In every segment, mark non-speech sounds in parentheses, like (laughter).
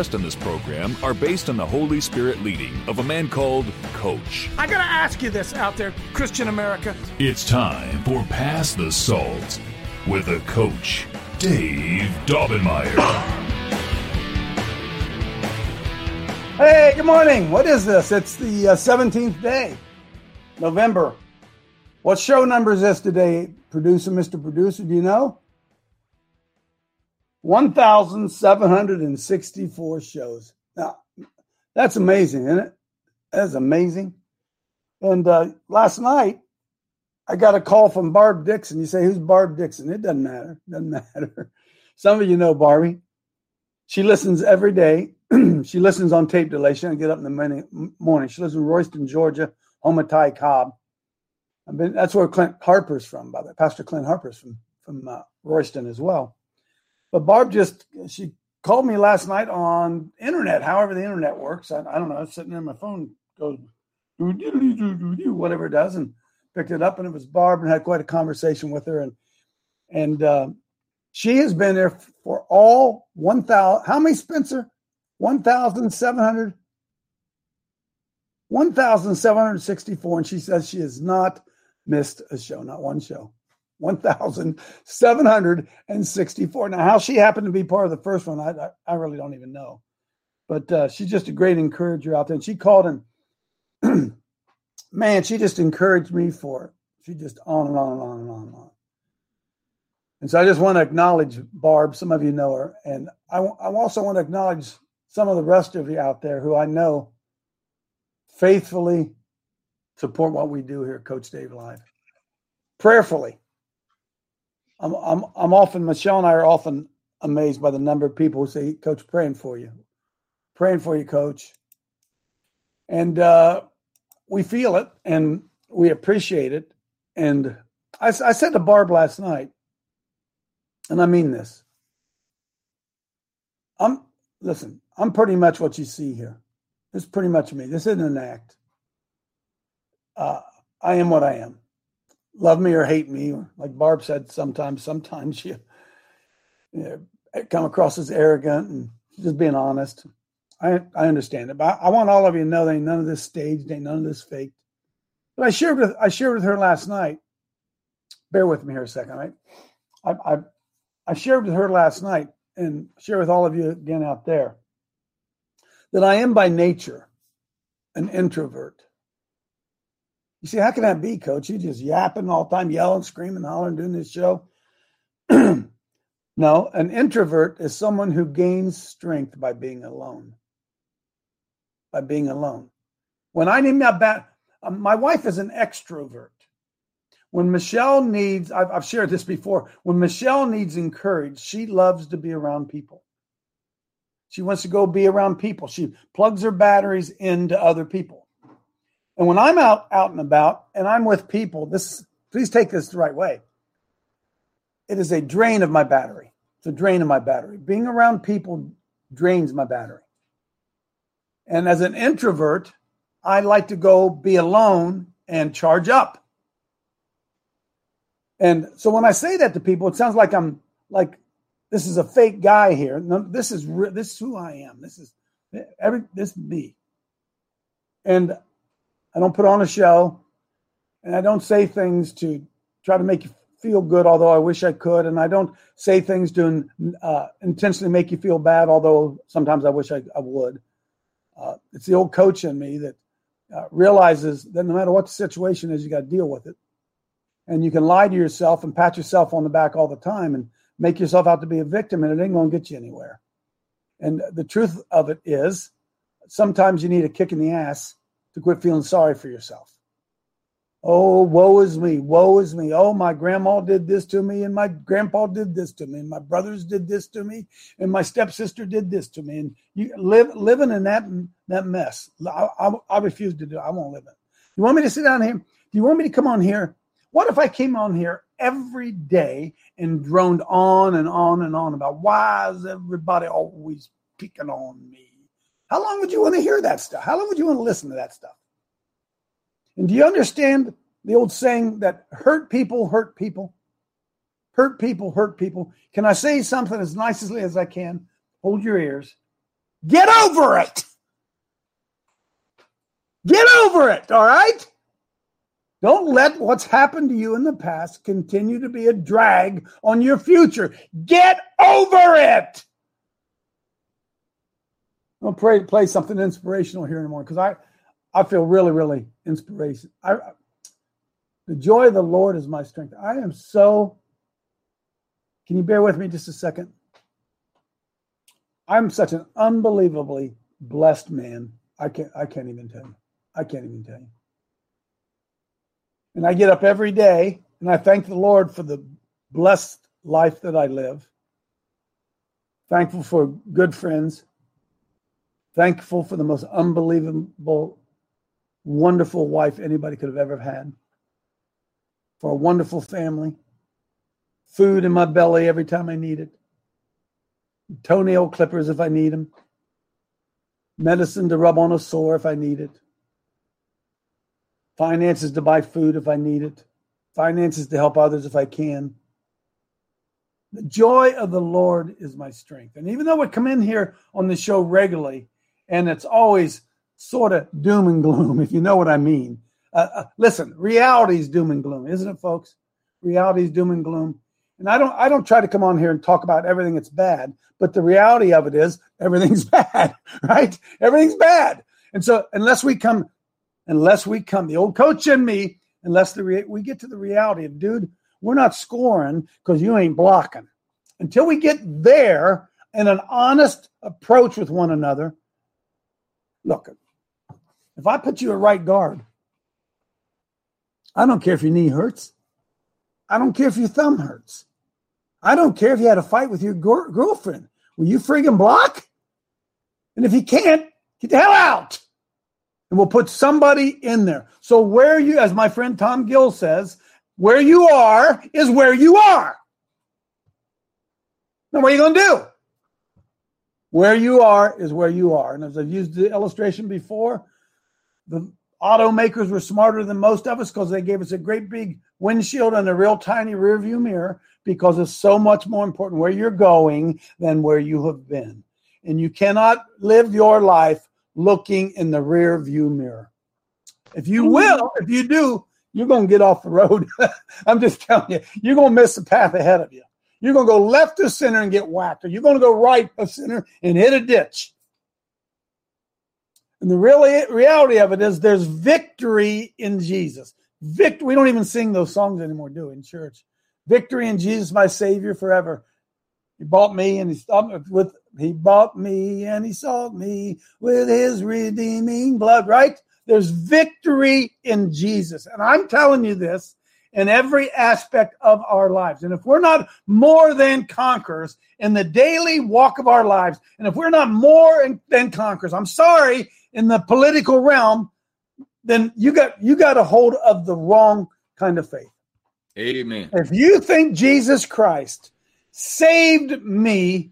in this program are based on the Holy Spirit leading of a man called Coach. I gotta ask you this out there, Christian America. It's time for Pass the Salt with a coach, Dave Daubenmire. Hey, good morning. What is this? It's the uh, 17th day, November. What show number is this today, producer, Mr. Producer? Do you know? 1,764 shows. Now, that's amazing, isn't it? That's amazing. And uh, last night, I got a call from Barb Dixon. You say, who's Barb Dixon? It doesn't matter. Doesn't (laughs) matter. Some of you know Barbie. She listens every day. (clears throat) she listens on tape delay. She doesn't get up in the morning. She lives in Royston, Georgia, home of Ty Cobb. I've been, that's where Clint Harper's from, by the way. Pastor Clint Harper's from from uh, Royston as well. But Barb just she called me last night on internet, however the internet works. I, I don't know. I was sitting there, my phone goes whatever it does, and picked it up, and it was Barb, and had quite a conversation with her, and and uh, she has been there for all one thousand. How many, Spencer? 1,700. 1,764. And she says she has not missed a show, not one show. 1,764. Now, how she happened to be part of the first one, I, I, really don't even know. But uh, she's just a great encourager out there. And she called and, (clears throat) man, she just encouraged me for it. She just on and on and on and on and on. And so I just want to acknowledge Barb. Some of you know her. And I, I also want to acknowledge some of the rest of you out there who I know faithfully support what we do here Coach Dave Live. Prayerfully. I'm, I'm, I'm often, Michelle and I are often amazed by the number of people who say, Coach, praying for you. Praying for you, Coach. And uh, we feel it and we appreciate it. And I, I said to Barb last night, and I mean this. I'm listen, I'm pretty much what you see here. This is pretty much me. This isn't an act. Uh, I am what I am. Love me or hate me, like Barb said, sometimes, sometimes you, you know, come across as arrogant and just being honest. I I understand it, but I, I want all of you to know that ain't none of this staged, ain't none of this faked. But I shared with I shared with her last night. Bear with me here a second, right? I I, I shared with her last night and share with all of you again out there that I am by nature an introvert. You see, how can that be, coach? You just yapping all the time, yelling, screaming, hollering, doing this show. (clears throat) no, an introvert is someone who gains strength by being alone. By being alone. When I need my bat, um, my wife is an extrovert. When Michelle needs, I've, I've shared this before, when Michelle needs encouraged, she loves to be around people. She wants to go be around people. She plugs her batteries into other people. And when I'm out out and about and I'm with people, this please take this the right way. It is a drain of my battery. It's a drain of my battery. Being around people drains my battery. And as an introvert, I like to go be alone and charge up. And so when I say that to people, it sounds like I'm like this is a fake guy here. No, this is re- this is who I am. This is every this is me. And I don't put on a show, and I don't say things to try to make you feel good, although I wish I could, and I don't say things to uh, intentionally make you feel bad, although sometimes I wish I, I would. Uh, it's the old coach in me that uh, realizes that no matter what the situation is, you got to deal with it, and you can lie to yourself and pat yourself on the back all the time, and make yourself out to be a victim and it ain't going to get you anywhere. And the truth of it is, sometimes you need a kick in the ass to quit feeling sorry for yourself. Oh, woe is me, woe is me. Oh, my grandma did this to me, and my grandpa did this to me, and my brothers did this to me, and my stepsister did this to me. And you live living in that that mess. I, I, I refuse to do. It. I won't live it. You want me to sit down here? Do you want me to come on here? What if I came on here every day and droned on and on and on about why is everybody always picking on me? How long would you want to hear that stuff? How long would you want to listen to that stuff? And do you understand the old saying that hurt people hurt people? Hurt people hurt people. Can I say something as nicely as I can? Hold your ears. Get over it. Get over it, all right? Don't let what's happened to you in the past continue to be a drag on your future. Get over it. I'll pray, play something inspirational here in the morning because I, I feel really, really inspiration. I, the joy of the Lord is my strength. I am so. Can you bear with me just a second? I'm such an unbelievably blessed man. I can't. I can't even tell you. I can't even tell you. And I get up every day and I thank the Lord for the blessed life that I live. Thankful for good friends. Thankful for the most unbelievable wonderful wife anybody could have ever had, for a wonderful family, food in my belly every time I need it, toenail clippers if I need them, medicine to rub on a sore if I need it, finances to buy food if I need it, finances to help others if I can. The joy of the Lord is my strength. And even though we come in here on the show regularly, and it's always sort of doom and gloom, (laughs) if you know what I mean. Uh, uh, listen, reality is doom and gloom, isn't it, folks? Reality is doom and gloom. And I don't, I don't try to come on here and talk about everything that's bad, but the reality of it is (laughs) everything's bad, (laughs) right? Everything's bad. And so, unless we come, unless we come, the old coach and me, unless the re- we get to the reality of, dude, we're not scoring because you ain't blocking. Until we get there in an honest approach with one another, look, if I put you a right guard, I don't care if your knee hurts. I don't care if your thumb hurts. I don't care if you had a fight with your girlfriend. Will you friggin' block? And if you can't, get the hell out. And we'll put somebody in there. So where you, as my friend Tom Gill says, where you are is where you are. Now, what are you to do? Where you are is where you are. And as I've used the illustration before, the automakers were smarter than most of us because they gave us a great big windshield and a real tiny rear view mirror because it's so much more important where you're going than where you have been. And you cannot live your life looking in the rear view mirror. If you mm. will, if you do, you're going to get off the road. (laughs) I'm just telling you, you're going to miss the path ahead of you. You're going to go left to center and get whacked, or you're going to go right to center and hit a ditch. And the really reality of it is there's victory in Jesus. Victory. We don't even sing those songs anymore, do we, in church? Victory in Jesus, my Savior forever. He bought me and he stopped with he bought me and he sought me with his redeeming blood, right? There's victory in Jesus. And I'm telling you this in every aspect of our lives. And if we're not more than conquerors in the daily walk of our lives, and if we're not more than conquerors, I'm sorry, in the political realm, then you got you got a hold of the wrong kind of faith. Amen. If you think Jesus Christ saved me,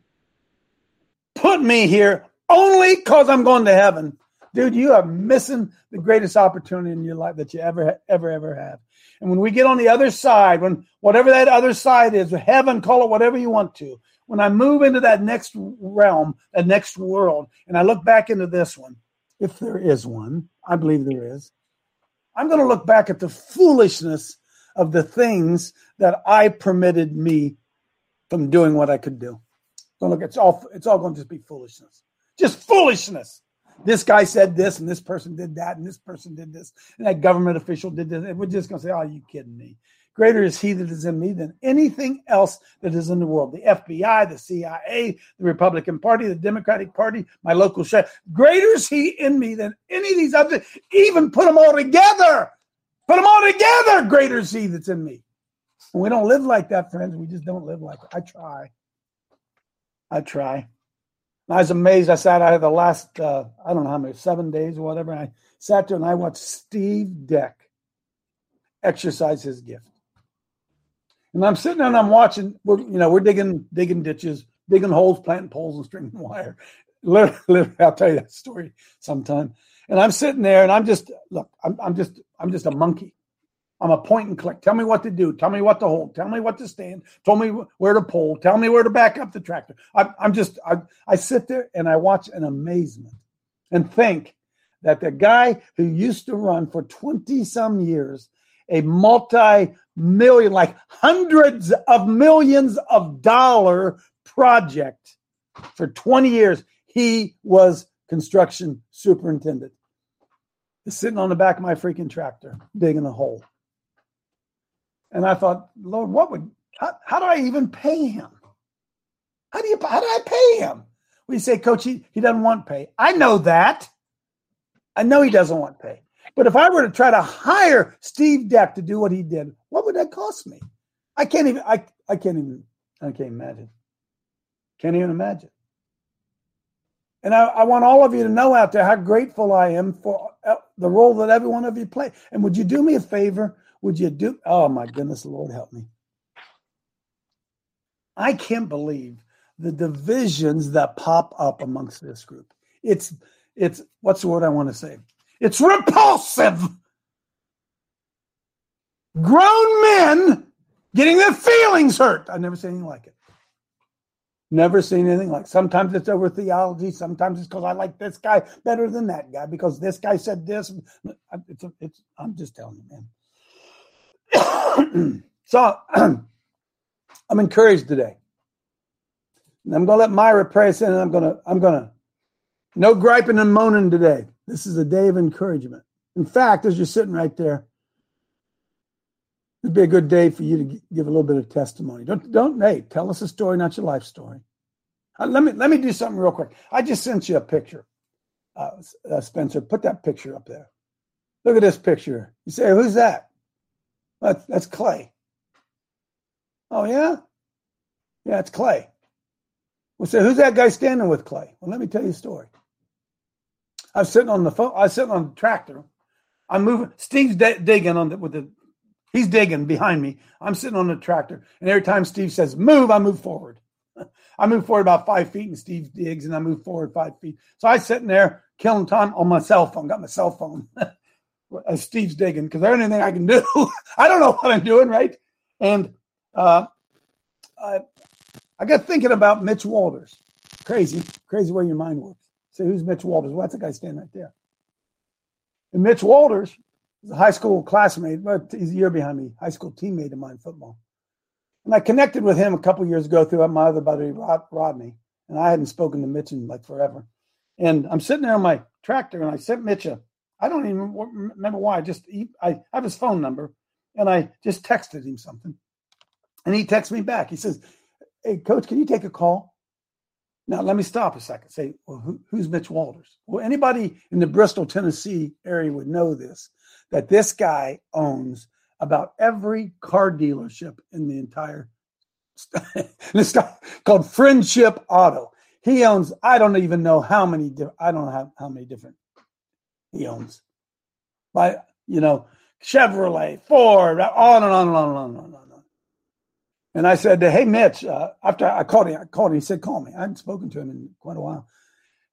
put me here only because I'm going to heaven, dude, you are missing the greatest opportunity in your life that you ever ever ever have. And when we get on the other side, when whatever that other side is, heaven, call it whatever you want to, when I move into that next realm, that next world, and I look back into this one, if there is one, I believe there is, I'm going to look back at the foolishness of the things that I permitted me from doing what I could do. Going look, it's all it's all going to just be foolishness, just foolishness this guy said this and this person did that and this person did this and that government official did this. And we're just going to say, oh, you kidding me? Greater is he that is in me than anything else that is in the world. The FBI, the CIA, the Republican Party, the Democratic Party, my local sheriff. Greater is he in me than any of these other, even put them all together. Put them all together, greater is he that's in me. We don't live like that, friends. We just don't live like that. I try. I try. I was amazed. I sat, I had the last, uh, I don't know how many, seven days or whatever. And I sat there and I watched Steve Deck exercise his gift. And I'm sitting there and I'm watching, we're, you know, we're digging, digging ditches, digging holes, planting poles and stringing (laughs) wire. Literally, literally, I'll tell you that story sometime. And I'm sitting there and I'm just, look, I'm, I'm just, I'm just a monkey. I'm a point and click. Tell me what to do. Tell me what to hold. Tell me what to stand. Tell me where to pull. Tell me where to back up the tractor. I, I'm just, I, I sit there and I watch in amazement and think that the guy who used to run for 20 some years a multi million, like hundreds of millions of dollar project for 20 years, he was construction superintendent. Sitting on the back of my freaking tractor, digging a hole. And I thought, Lord, what would how, how do I even pay him? How do you how do I pay him? We say, Coach, he, he doesn't want pay. I know that. I know he doesn't want pay. But if I were to try to hire Steve Deck to do what he did, what would that cost me? I can't even I, I can't even I can't imagine. Can't even imagine. And I, I, want all of you to know out there how grateful I am for uh, the role that every one of you play. And would you do me a favor? Would you do? Oh my goodness, Lord help me. I can't believe the divisions that pop up amongst this group. It's it's what's the word I want to say? It's repulsive. Grown men getting their feelings hurt. I've never seen anything like it. Never seen anything like. Sometimes it's over theology. Sometimes it's because I like this guy better than that guy because this guy said this. It's, it's, I'm just telling you, man. (coughs) so (clears throat) I'm encouraged today. And I'm gonna let Myra pray us in, and I'm gonna I'm gonna no griping and moaning today. This is a day of encouragement. In fact, as you're sitting right there, it'd be a good day for you to give a little bit of testimony. Don't don't hey, tell us a story, not your life story. Uh, let me let me do something real quick. I just sent you a picture, uh, uh, Spencer. Put that picture up there. Look at this picture. You say, who's that? That's, that's Clay. Oh, yeah? Yeah, it's Clay. We say, who's that guy standing with Clay? Well, let me tell you a story. I was sitting on the phone. I was sitting on the tractor. I'm moving. Steve's d- digging on the with the. He's digging behind me. I'm sitting on the tractor, and every time Steve says move, I move forward. (laughs) I move forward about five feet, and Steve digs, and I move forward five feet. So I sitting there killing time on my cell phone. Got my cell phone. (laughs) as Steve's digging because there's anything I can do. (laughs) I don't know what I'm doing, right? And uh, I, I got thinking about Mitch Walters. Crazy, crazy way your mind works. Say, who's Mitch Walters? Well, that's the guy standing right there. And Mitch Walters is a high school classmate, but he's a year behind me, high school teammate of mine football. And I connected with him a couple years ago through my other buddy, Rod, Rodney. And I hadn't spoken to Mitch in like forever. And I'm sitting there on my tractor and I sent Mitch a I don't even remember why. I just he, I have his phone number, and I just texted him something, and he texts me back. He says, "Hey, coach, can you take a call?" Now let me stop a second. Say, well, who, who's Mitch Walters? Well, anybody in the Bristol, Tennessee area would know this. That this guy owns about every car dealership in the entire. it's (laughs) called Friendship Auto. He owns. I don't even know how many. I don't know how, how many different he owns. By you know, Chevrolet, Ford, on and on and on and on and on. And, I said, "Hey, Mitch." Uh, after I called him, I called him. He said, "Call me." I hadn't spoken to him in quite a while.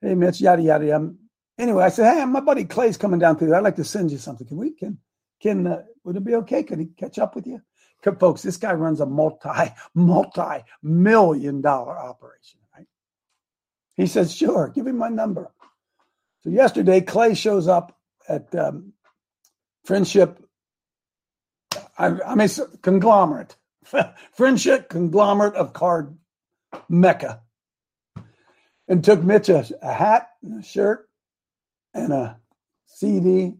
Hey, Mitch, yada yada. yada. Anyway, I said, "Hey, my buddy Clay's coming down through. I'd like to send you something. Can we can can uh, would it be okay? Could he catch up with you?" Folks, this guy runs a multi multi million dollar operation. Right? He says, "Sure, give him my number." So yesterday, Clay shows up at um, Friendship. I, I mean, conglomerate, (laughs) Friendship conglomerate of card mecca, and took Mitch a, a hat and a shirt and a CD.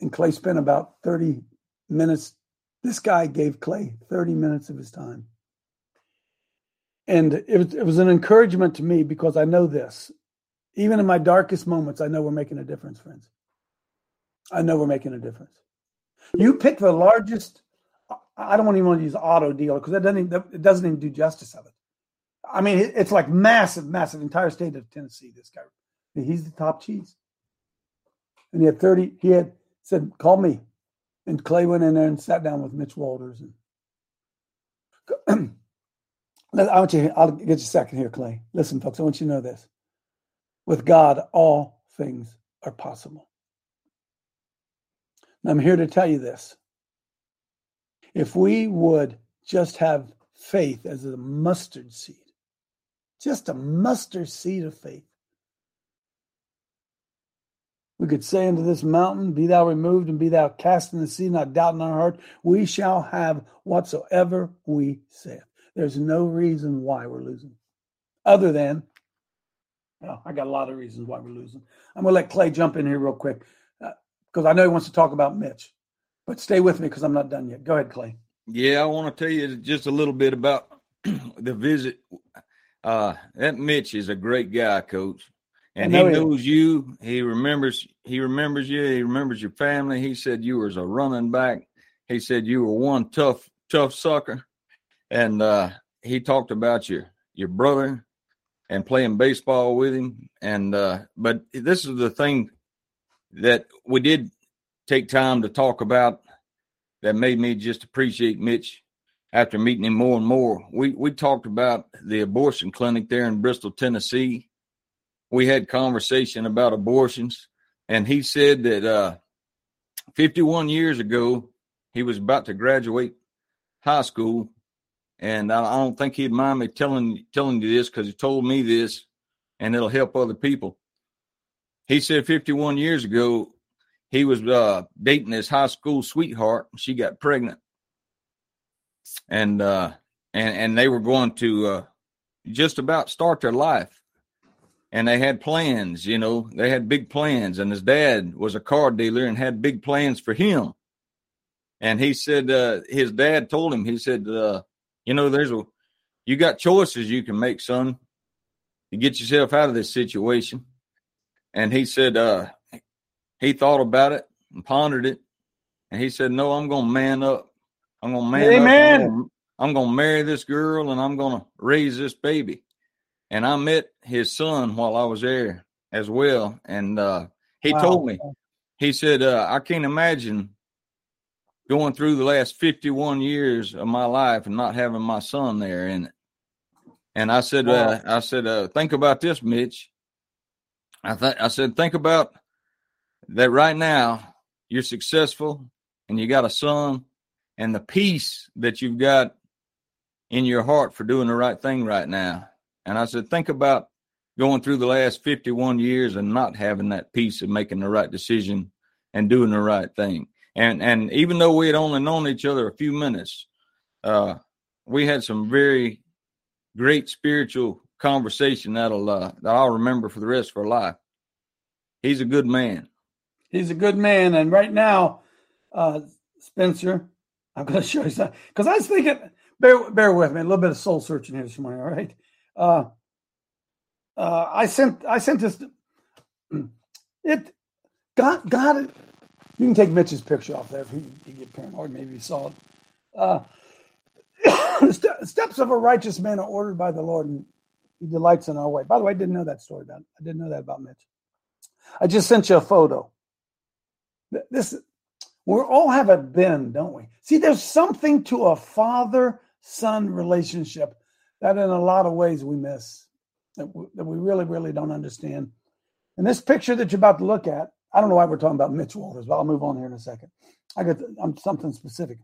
And Clay spent about 30 minutes. This guy gave Clay 30 minutes of his time. And it it was an encouragement to me because I know this even in my darkest moments, I know we're making a difference, friends. I know we're making a difference. You pick the largest. I don't even want to use auto dealer because that doesn't even, it doesn't even do justice of it. I mean, it's like massive, massive entire state of Tennessee. This guy, he's the top cheese, and he had thirty. He had said, "Call me," and Clay went in there and sat down with Mitch Walters. And (clears throat) I want you. I'll get you a second here, Clay. Listen, folks. I want you to know this: with God, all things are possible. And I'm here to tell you this. If we would just have faith as a mustard seed, just a mustard seed of faith, we could say unto this mountain, Be thou removed and be thou cast in the sea, not doubt in our heart, we shall have whatsoever we say. There's no reason why we're losing, other than, well, I got a lot of reasons why we're losing. I'm going to let Clay jump in here real quick because I know he wants to talk about Mitch. But stay with me because I'm not done yet. Go ahead, Clay. Yeah, I want to tell you just a little bit about (clears throat) the visit. Uh, that Mitch is a great guy, Coach, and he knows you. He remembers. He remembers you. He remembers your family. He said you was a running back. He said you were one tough, tough sucker, and uh, he talked about your your brother and playing baseball with him. And uh, but this is the thing that we did take time to talk about that made me just appreciate Mitch after meeting him more and more. We we talked about the abortion clinic there in Bristol, Tennessee. We had conversation about abortions, and he said that uh, 51 years ago he was about to graduate high school, and I, I don't think he'd mind me telling telling you this because he told me this, and it'll help other people. He said 51 years ago he was uh, dating his high school sweetheart. She got pregnant, and uh, and and they were going to uh, just about start their life. And they had plans, you know, they had big plans. And his dad was a car dealer and had big plans for him. And he said, uh, his dad told him, he said, uh, you know, there's a, you got choices you can make, son, to get yourself out of this situation. And he said, uh, he thought about it and pondered it. And he said, No, I'm to man up. I'm to man Amen. up. I'm going to marry this girl and I'm to raise this baby. And I met his son while I was there as well. And uh, he wow. told me, he said, uh, I can't imagine going through the last 51 years of my life and not having my son there in it. And I said, wow. uh, I said, uh, think about this, Mitch. I th- I said, think about that right now you're successful and you got a son and the peace that you've got in your heart for doing the right thing right now. And I said, think about going through the last 51 years and not having that peace of making the right decision and doing the right thing. And and even though we had only known each other a few minutes, uh, we had some very great spiritual conversation that'll uh, that I'll remember for the rest of our life. He's a good man. He's a good man, and right now, uh, Spencer, I'm going (laughs) to show you something because I was thinking. Bear, bear with me a little bit of soul searching here this morning. All right, uh, uh, I sent I sent this. (clears throat) It God God. You can take Mitch's picture off there if you, you get paranoid. Maybe you saw it. Uh, (coughs) steps of a righteous man are ordered by the Lord, and He delights in our way. By the way, I didn't know that story about. I didn't know that about Mitch. I just sent you a photo. This we all have a bend, don't we? See, there's something to a father son relationship that in a lot of ways we miss, that we really, really don't understand. And this picture that you're about to look at, I don't know why we're talking about Mitch Walters, but I'll move on here in a second. I got I'm something specific.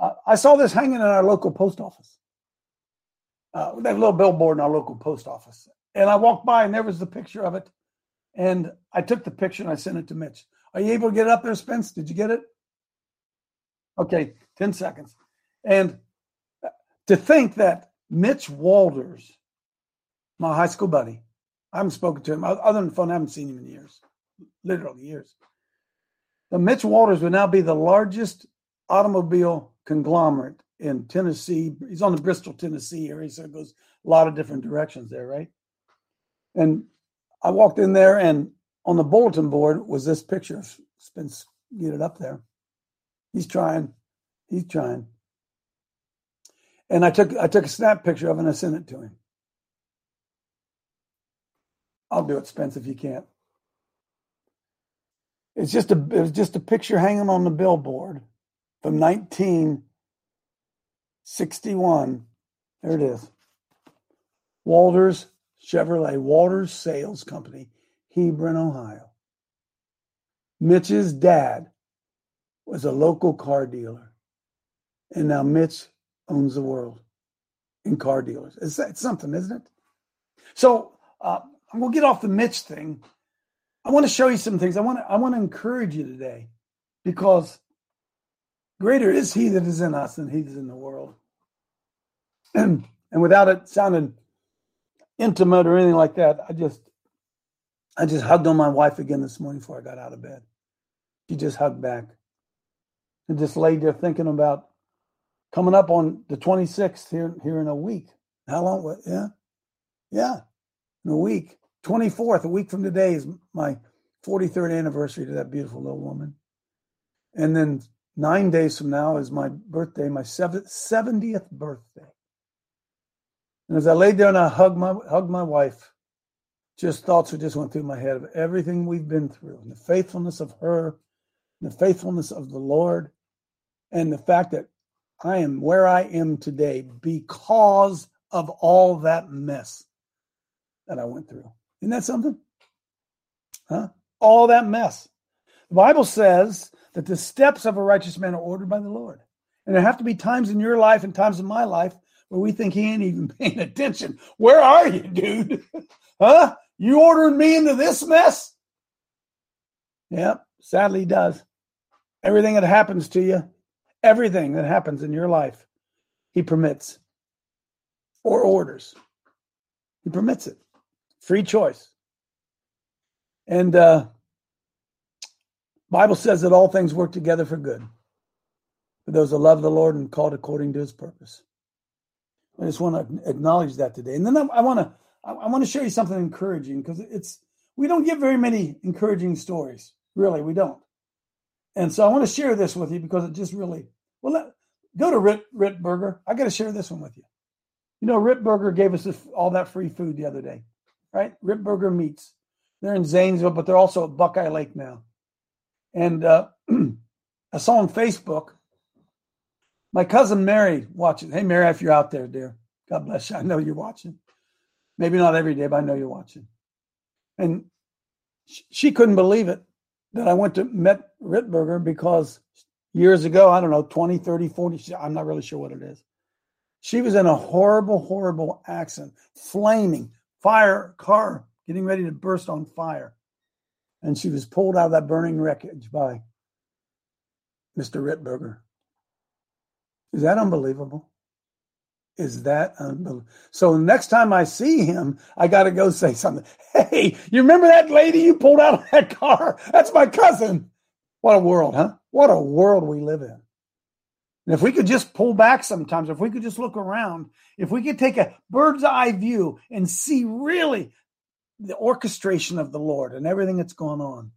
Uh, I saw this hanging in our local post office. Uh, that little billboard in our local post office, and I walked by and there was the picture of it, and I took the picture and I sent it to Mitch. Are you able to get it up there, Spence? Did you get it? Okay, 10 seconds. And to think that Mitch Walters, my high school buddy, I haven't spoken to him other than phone, I haven't seen him in years, literally years. The Mitch Walters would now be the largest automobile conglomerate in Tennessee. He's on the Bristol, Tennessee area, so it goes a lot of different directions there, right? And I walked in there and on the bulletin board was this picture. of Spence, get it up there. He's trying. He's trying. And I took I took a snap picture of it and I sent it to him. I'll do it, Spence, if you can't. It's just a it was just a picture hanging on the billboard from 1961. There it is. Walters Chevrolet, Walters Sales Company, Hebron, Ohio. Mitch's dad was a local car dealer. And now Mitch owns the world in car dealers. It's, it's something, isn't it? So uh, we'll get off the Mitch thing. I want to show you some things. I want to, I want to encourage you today because greater is he that is in us than he that is in the world. And, (clears throat) and without it sounding intimate or anything like that, I just I just hugged on my wife again this morning before I got out of bed. She just hugged back and just laid there thinking about coming up on the 26th here here in a week. How long? Yeah, yeah, in a week. 24th, a week from today, is my 43rd anniversary to that beautiful little woman. And then nine days from now is my birthday, my 70th birthday. And as I laid there and I hugged my hugged my wife, just thoughts just went through my head of everything we've been through, and the faithfulness of her, the faithfulness of the Lord, and the fact that I am where I am today because of all that mess that I went through. Isn't that something? Huh? All that mess. The Bible says that the steps of a righteous man are ordered by the Lord. And there have to be times in your life and times in my life where we think he ain't even (laughs) paying attention. Where are you, dude? (laughs) huh? You ordering me into this mess? Yep, sadly he does. Everything that happens to you, everything that happens in your life, he permits or orders. He permits it. Free choice. And uh Bible says that all things work together for good for those that love the Lord and called according to his purpose. I just want to acknowledge that today. And then I, want to I want to show you something encouraging because it's we don't get very many encouraging stories. Really, we don't. And so I want to share this with you because it just really well. Let, go to Rit Rit Burger. I got to share this one with you. You know, Rit Burger gave us all that free food the other day, right? Rit Burger meats. They're in Zanesville, but they're also at Buckeye Lake now. And uh, (clears throat) I saw on Facebook my cousin Mary watching. Hey, Mary, if you're out there, dear, God bless you. I know you're watching. Maybe not every day, but I know you're watching. And she couldn't believe it that I went to met Ritberger because years ago, I don't know, 20, 30, 40, I'm not really sure what it is. She was in a horrible, horrible accident, flaming, fire car getting ready to burst on fire. And she was pulled out of that burning wreckage by Mr. Ritberger. Is that unbelievable? Is that unbelievable? So next time I see him, I got to go say something. Hey, you remember that lady you pulled out of that car? That's my cousin. What a world, huh? What a world we live in. And if we could just pull back sometimes, if we could just look around, if we could take a bird's eye view and see really the orchestration of the Lord and everything that's going on,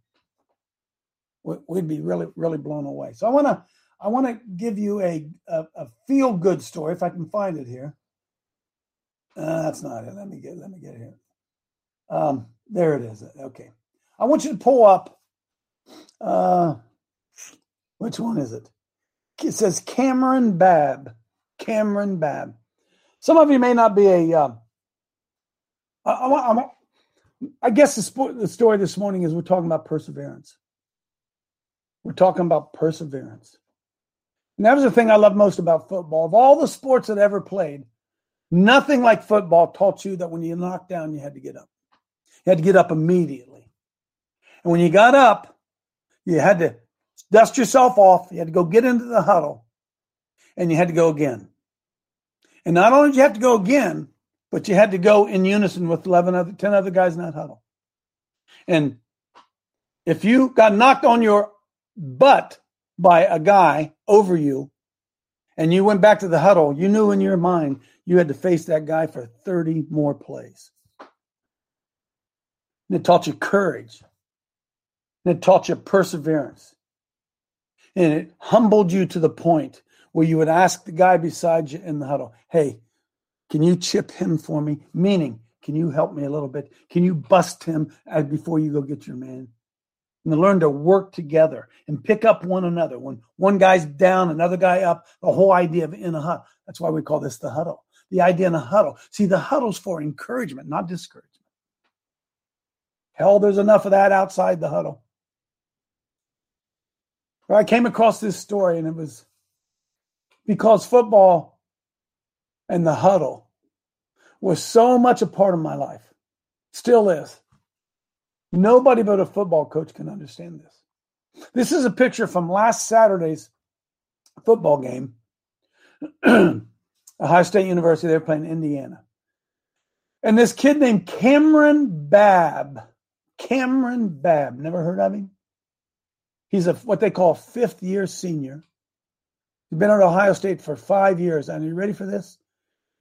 we'd be really, really blown away. So I want to I want to give you a, a, a feel good story if I can find it here. Uh, that's not it. Let me get let me get here. Um, there it is. Okay. I want you to pull up. Uh, which one is it? It says Kamryn Babb. Kamryn Babb. Some of you may not be a. Uh, I, I, I, guess the, the story this morning is we're talking about perseverance. We're talking about perseverance. And that was the thing I love most about football. Of all the sports that I ever played, nothing like football taught you that when you knocked down, you had to get up. You had to get up immediately. And when you got up, you had to dust yourself off. You had to go get into the huddle and you had to go again. And not only did you have to go again, but you had to go in unison with 11 other, 10 other guys in that huddle. And if you got knocked on your butt by a guy over you and you went back to the huddle, you knew in your mind you had to face that guy for 30 more plays. And it taught you courage. And it taught you perseverance. And it humbled you to the point where you would ask the guy beside you in the huddle, Hey, can you chip him for me? Meaning, can you help me a little bit? Can you bust him before you go get your man? And learn to work together and pick up one another. When one guy's down, another guy up, the whole idea of in a huddle. That's why we call this the huddle. The idea in a huddle. See, the huddle's for encouragement, not discouragement. Hell, there's enough of that outside the huddle. I came across this story, and it was because football and the huddle was so much a part of my life, still is. Nobody but a football coach can understand this. This is a picture from last Saturday's football game. (clears throat) Ohio State University, they're playing Indiana. And this kid named Kamryn Babb, Kamryn Babb, never heard of him? He's a what they call fifth year senior. He's been at Ohio State for five years. And are you ready for this?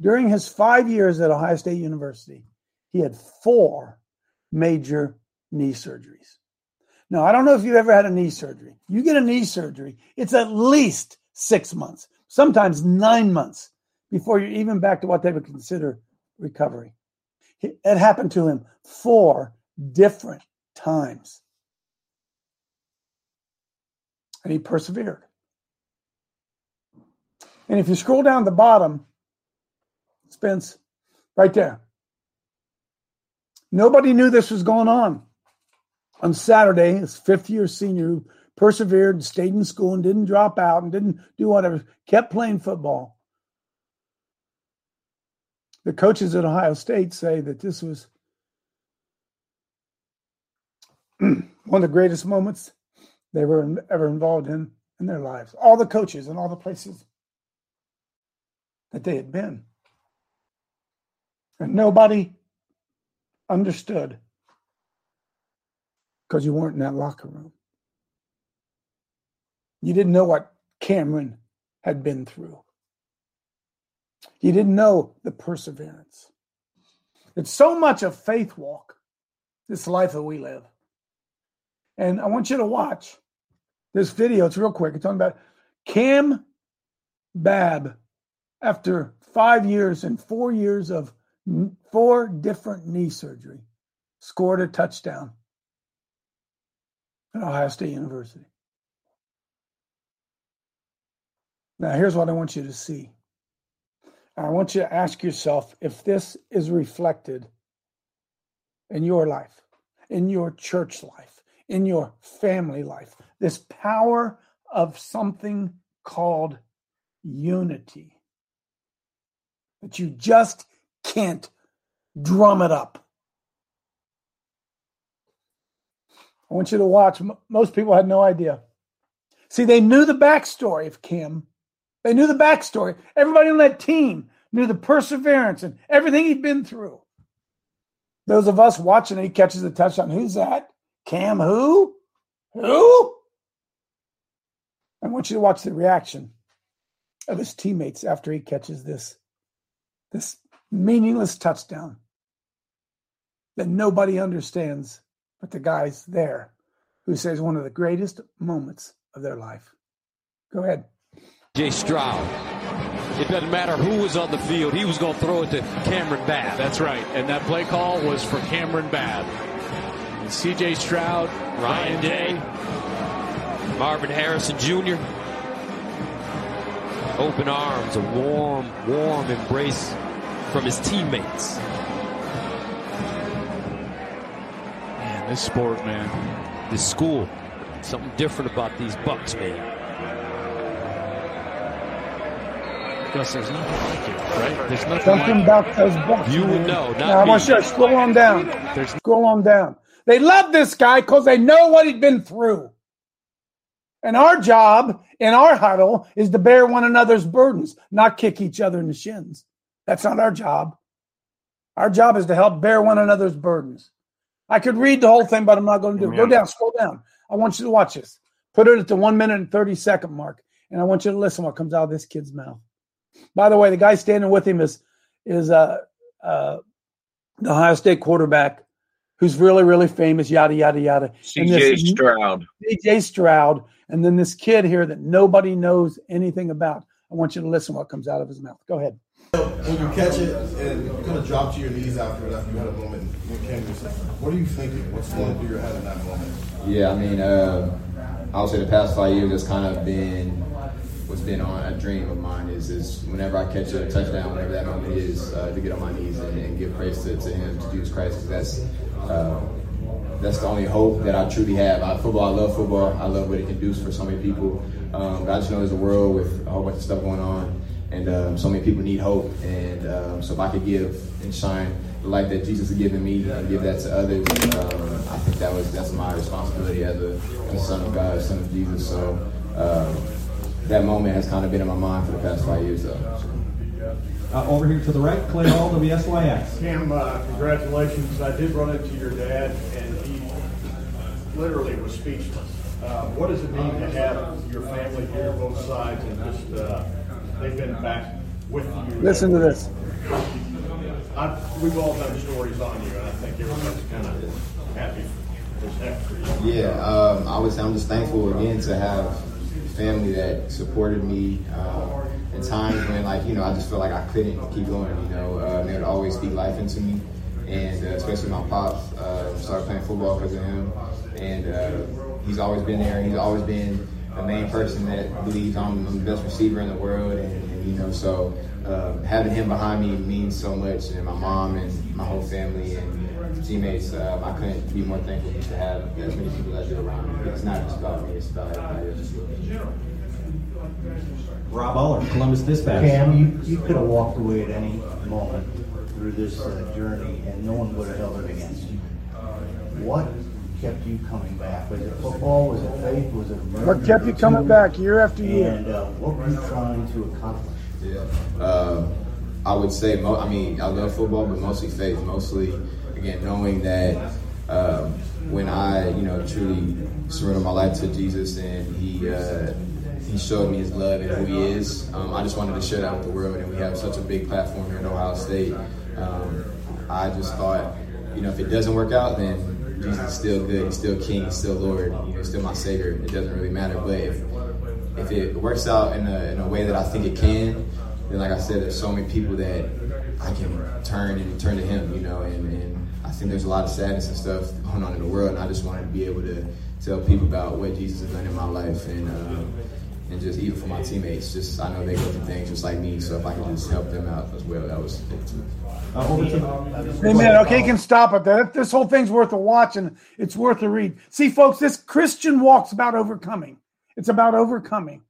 During his five years at Ohio State University, he had four major knee surgeries. Now, I don't know if you've ever had a knee surgery. You get a knee surgery, it's at least six months, sometimes nine months before you're even back to what they would consider recovery. It happened to him four different times. And he persevered. And if you scroll down the bottom, Spence, right there. Nobody knew this was going on. On Saturday, his fifth year senior who persevered stayed in school and didn't drop out and didn't do whatever, kept playing football. The coaches at Ohio State say that this was (clears throat) one of the greatest moments they were ever involved in in their lives. All the coaches and all the places that they had been. And nobody understood because you weren't in that locker room. You didn't know what Kamryn had been through. You didn't know the perseverance. It's so much a faith walk, this life that we live. And I want you to watch this video. It's real quick. It's talking about Cam Babb after five years and four years of four different knee surgery, scored a touchdown at Ohio State University. Now, here's what I want you to see. I want you to ask yourself if this is reflected in your life, in your church life, in your family life. This power of something called unity that you just can't drum it up. I want you to watch. Most people had no idea. See, they knew the backstory of Kim. They knew the backstory. Everybody on that team knew the perseverance and everything he'd been through. Those of us watching, he catches the touchdown. Who's that? Cam who? Who? I want you to watch the reaction of his teammates after he catches this this meaningless touchdown that nobody understands but the guys there who says one of the greatest moments of their life. Go ahead. Jay Stroud. It doesn't matter who was on the field, he was going to throw it to Kamryn Babb. That's right. And that play call was for Kamryn Babb. And CJ Stroud, Ryan Day, Marvin Harrison Jr. Open arms, a warm, warm embrace from his teammates. Man, this sport, man. This school. Something different about these Bucks, man. Gus, there's nothing like it, right? There's nothing Something like about those Bucks. You man. would know, not Now, I me. want you to scroll on down. There's Scroll on down. They love this guy because they know what he'd been through. And our job in our huddle is to bear one another's burdens, not kick each other in the shins. That's not our job. Our job is to help bear one another's burdens. I could read the whole thing, but I'm not going to do it. Go down, scroll down. I want you to watch this. Put it at the one minute and 30 second mark. And I want you to listen what comes out of this kid's mouth. By the way, the guy standing with him is is uh, uh, the Ohio State quarterback who's really, really famous, yada, yada, yada. CJ Stroud. CJ Stroud. And then this kid here that nobody knows anything about. I want you to listen what comes out of his mouth. Go ahead. When you catch it and you kind of drop to your knees after after you had a moment, what are you thinking? What's going through your head in that moment? Yeah, I mean, uh, I would say the past five years has kind of been what's been on a dream of mine is is whenever I catch a touchdown, whenever that moment is, uh, to get on my knees and, and give praise to, to Him, to Jesus Christ. That's uh, that's the only hope that I truly have. I, football, I love football. I love what it can do for so many people. Um, but I just know there's a world with a whole bunch of stuff going on, and um, so many people need hope. And um, so if I could give and shine the light that Jesus has given me and give that to others, um, I think that was that's my responsibility as a, as a son of God, son of Jesus. So um, that moment has kind of been in my mind for the past five years, though. Uh, over here to the right, Clay Hall, WSYX. Cam, uh, congratulations. I did run into your dad, and he literally was speechless. Uh, what does it mean to have your family here, both sides, and just uh, they've been back with you? Listen to this. I've, we've all done stories on you, and I think everybody's kind of happy. Yeah, um, I was. I'm just thankful again to have family that supported me. Uh, in times when like you know I just felt like I couldn't keep going. You know, uh, they would always speak life into me, and uh, especially my pops uh, started playing football because of him, and uh, he's always been there. He's always been the main person that believes I'm, the best receiver in the world, and, and you know so. Um, having him behind me means so much, and my mom and my whole family and teammates. Um, I couldn't be more thankful to have as many people as do around me. It's not just about me; it's about everybody else. Rob Oller, Columbus Dispatch. Cam, you, you could have walked away at any moment through this uh, journey and no one would have held it against you. What kept you coming back? Was it football? Was it faith? Was it What kept you coming back year after year? And uh, what were you trying to accomplish? Yeah. Uh, I would say, mo- I mean, I love football, but mostly faith. Mostly, again, knowing that um, when I, you know, truly surrendered my life to Jesus and He uh, he showed me his love and who he is. Um, I just wanted to share that with the world, and we have such a big platform here in Ohio State. Um, I just thought, you know, if it doesn't work out, then Jesus is still good. He's still King. He's still Lord. He's still my Savior. It doesn't really matter. But if if it works out in a, in a way that I think it can, then like I said, there's so many people that I can turn and turn to Him. You know, and, and think there's a lot of sadness and stuff going on in the world, and I just wanted to be able to tell people about what Jesus has done in my life and. Uh, and just even for my teammates, just I know they go through things just like me. So if I can just help them out as well, that was it too. Uh, Amen. Okay, you can stop it there. This whole thing's worth a watch and it's worth a read. See, folks, this Christian walk's about overcoming. It's about overcoming.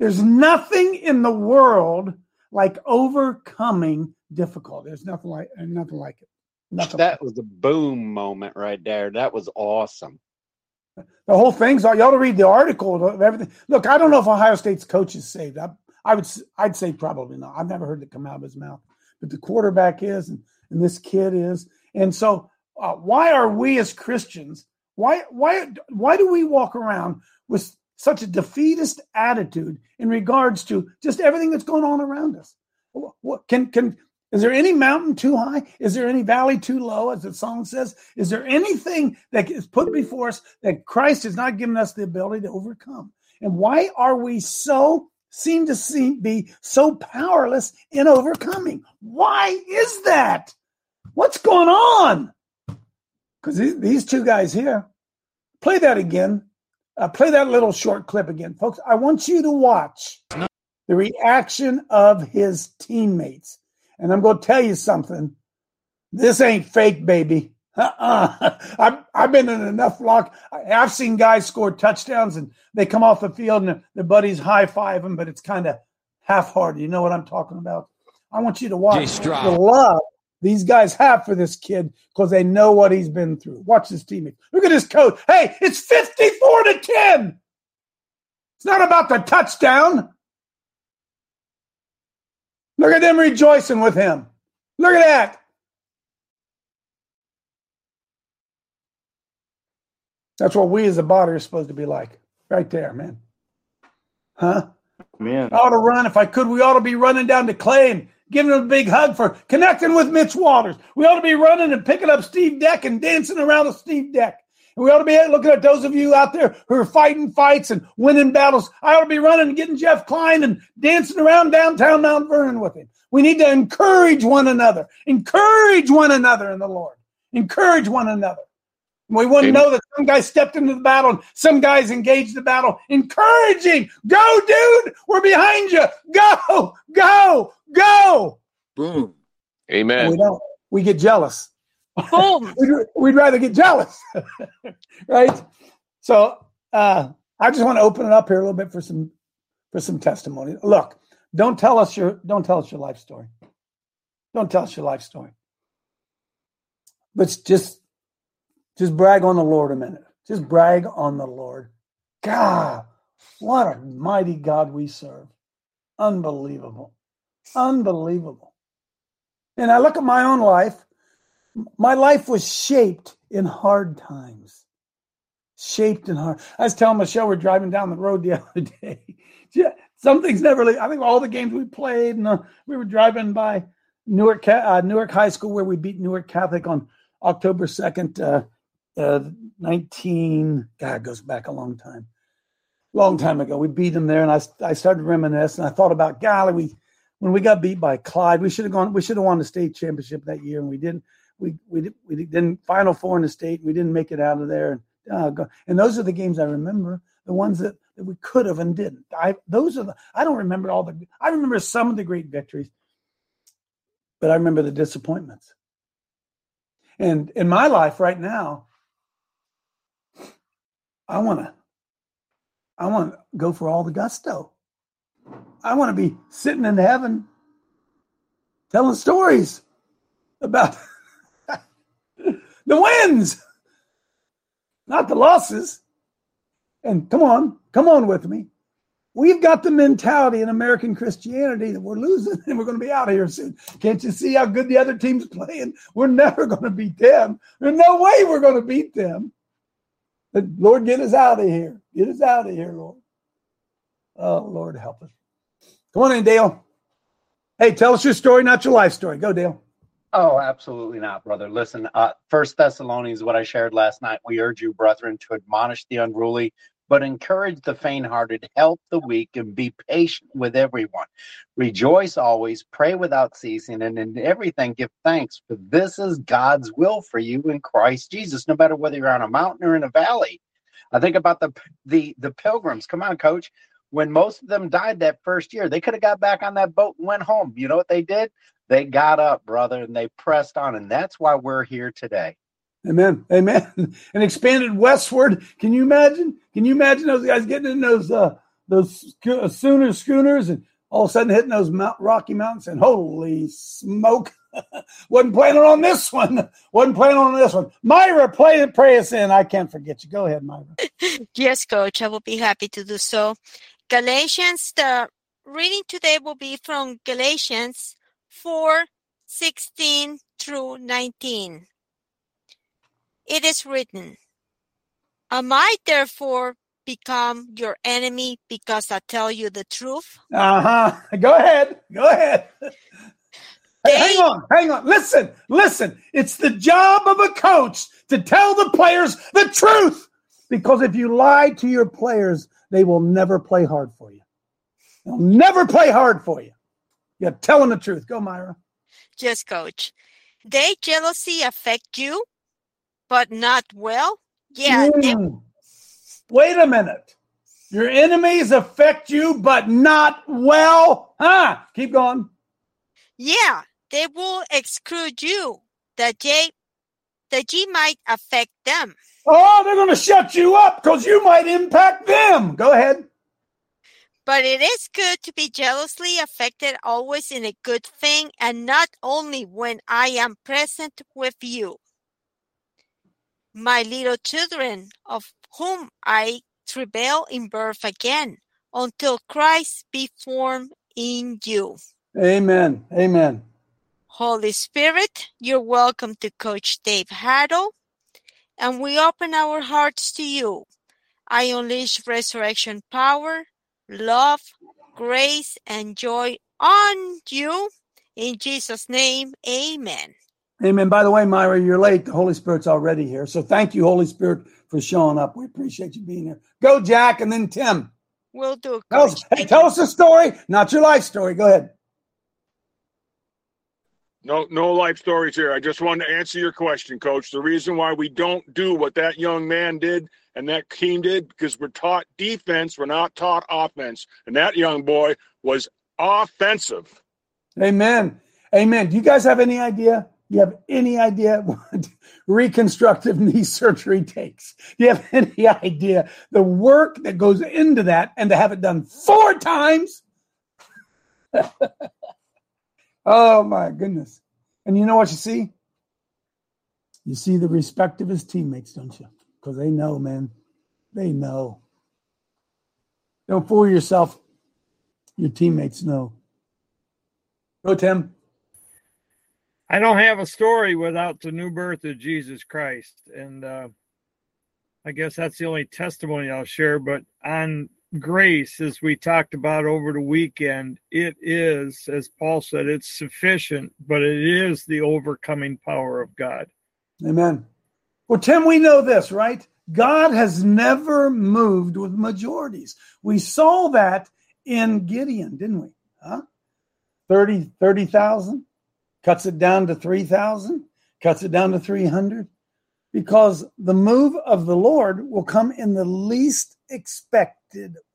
There's nothing in the world like overcoming difficulty. There's nothing like nothing like it. Nothing that was a boom moment right there. That was awesome. The whole thing's all you ought to read the article of everything. Look, I don't know if Ohio State's coach is saved. I, I would I'd say probably not. I've never heard it come out of his mouth. But the quarterback is, and, and this kid is. And so uh, why are we as Christians, why why why do we walk around with such a defeatist attitude in regards to just everything that's going on around us? What can can is there any mountain too high? Is there any valley too low, as the song says? Is there anything that is put before us that Christ has not given us the ability to overcome? And why are we so seem to seem, be so powerless in overcoming? Why is that? What's going on? Because these two guys here, play that again. Uh, play that little short clip again, folks. I want you to watch the reaction of his teammates. And I'm going to tell you something. This ain't fake, baby. Uh-uh. (laughs) I've, I've been in enough lock. I've seen guys score touchdowns and they come off the field and their buddies high five them, but it's kind of half hearted. You know what I'm talking about? I want you to watch the love these guys have for this kid because they know what he's been through. Watch this teammate. Look at his coach. Hey, it's 54 to 10. It's not about the touchdown. Look at them rejoicing with him. Look at that. That's what we as a body are supposed to be like. Right there, man. Huh? Man. I ought to run. If I could, we ought to be running down to Clay and giving him a big hug for connecting with Mitch Walters. We ought to be running and picking up Steve Deck and dancing around the Steve Deck. We ought to be looking at those of you out there who are fighting fights and winning battles. I ought to be running and getting Jeff Klein and dancing around downtown Mount Vernon with him. We need to encourage one another. Encourage one another in the Lord. Encourage one another. We want to know that some guys stepped into the battle and some guys engaged the battle. Encouraging. Go, dude. We're behind you. Go, go, go. Boom. Amen. And we don't. We get jealous. Boom. we'd, we'd rather get jealous. (laughs) right? So uh, I just want to open it up here a little bit for some for some testimony. Look, don't tell us your don't tell us your life story. Don't tell us your life story. But just just brag on the Lord a minute. Just brag on the Lord. God, what a mighty God we serve. Unbelievable. Unbelievable. And I look at my own life. My life was shaped in hard times. Shaped in hard. I was telling Michelle we're driving down the road the (laughs) other day. Yeah, something's never. Really I think all the games we played, and uh, we were driving by Newark uh, Newark High School where we beat Newark Catholic on October second, uh, uh, nineteen. God, goes back a long time, long time ago. We beat them there, and I I started reminiscing. I thought about golly, we when we got beat by Clyde, we should have gone. We should have won the state championship that year, and we didn't. We we we didn't final four in the state. We didn't make it out of there. And, uh, and those are the games I remember. The ones that, that we could have and didn't. I those are the. I don't remember all the. I remember some of the great victories, but I remember the disappointments. And in my life right now, I want to. I want to go for all the gusto. I want to be sitting in heaven telling stories about the wins, not the losses. And come on, come on with me. We've got the mentality in American Christianity that we're losing (laughs) and we're going to be out of here soon. Can't you see how good the other team's (laughs) playing? We're never going to beat them. There's no way we're going to beat them. But Lord, get us out of here. Get us out of here, Lord. Oh, Lord, help us. Come on in, Dale. Hey, tell us your story, not your life story. Go, Dale. Oh, absolutely not, brother. Listen, uh, First Thessalonians, what I shared last night. We urge you, brethren, to admonish the unruly, but encourage the faint-hearted, help the weak, and be patient with everyone. Rejoice always, pray without ceasing, and in everything give thanks, for this is God's will for you in Christ Jesus. No matter whether you're on a mountain or in a valley. I think about the the the pilgrims. Come on, coach when most of them died that first year, they could have got back on that boat and went home. You know what they did? They got up, brother, and they pressed on. And that's why we're here today. Amen. Amen. (laughs) And expanded westward. Can you imagine? Can you imagine those guys getting in those uh those sooner schooners and all of a sudden hitting those Mount Rocky Mountains and holy smoke. (laughs) Wasn't planning on this one. (laughs) Wasn't planning on this one. Myra, play pray us in. I can't forget you. Go ahead, Myra. yes, coach. I will be happy to do so. Galatians, the reading today will be from Galatians 4 16 through 19. It is written, Am I therefore become your enemy because I tell you the truth? Uh huh. Go ahead. Go ahead. Hey, hang on, hang on. Listen, listen. It's the job of a coach to tell the players the truth. Because if you lie to your players, they will never play hard for you. They'll never play hard for you. To tell them the truth. Go, Myra. Yes, coach. They jealousy affect you, but not well. Yeah. Mm. They... Wait a minute. Your enemies affect you, but not well. Huh? Keep going. Yeah, they will exclude you. That they that you might affect them. Oh, they're going to shut you up because you might impact them. Go ahead. But it is good to be jealously affected always in a good thing and not only when I am present with you. My little children, of whom I travail in birth again, until Christ be formed in you. Amen. Amen. Holy Spirit, you're welcome to Coach Dave Haddle and we open our hearts to you. I unleash resurrection power, love, grace, and joy on you In Jesus' name, amen. Amen. By the way, Myra, you're late. The Holy Spirit's already here. So thank you, Holy Spirit, for showing up. We appreciate you being here. Go, Jack, and then Tim. We'll do. Tell us, hey, tell us a story, not your life story. Go ahead. No, no life stories here. I just wanted to answer your question, Coach. The reason why we don't do what that young man did and that team did because we're taught defense, we're not taught offense, and that young boy was offensive. Amen. Amen. Do you guys have any idea? You have any idea (laughs) what reconstructive knee surgery takes? Do you have (laughs) any idea the work that goes into that and to have it done four times? (laughs) oh my goodness. And you know what you see? You see the respect of his teammates, don't you? Because they know, man. They know. Don't fool yourself. Your teammates know. Go, Tim. I don't have a story without the new birth of Jesus Christ. And uh, I guess that's the only testimony I'll share. But on grace, as we talked about over the weekend, it is, as Paul said, it's sufficient, but it is the overcoming power of God. Amen. Well, Tim, we know this, right? God has never moved with majorities. We saw that in Gideon, didn't we? Huh? 30, 30,000, cuts it down to 3,000, cuts it down to 300, because the move of the Lord will come in the least expected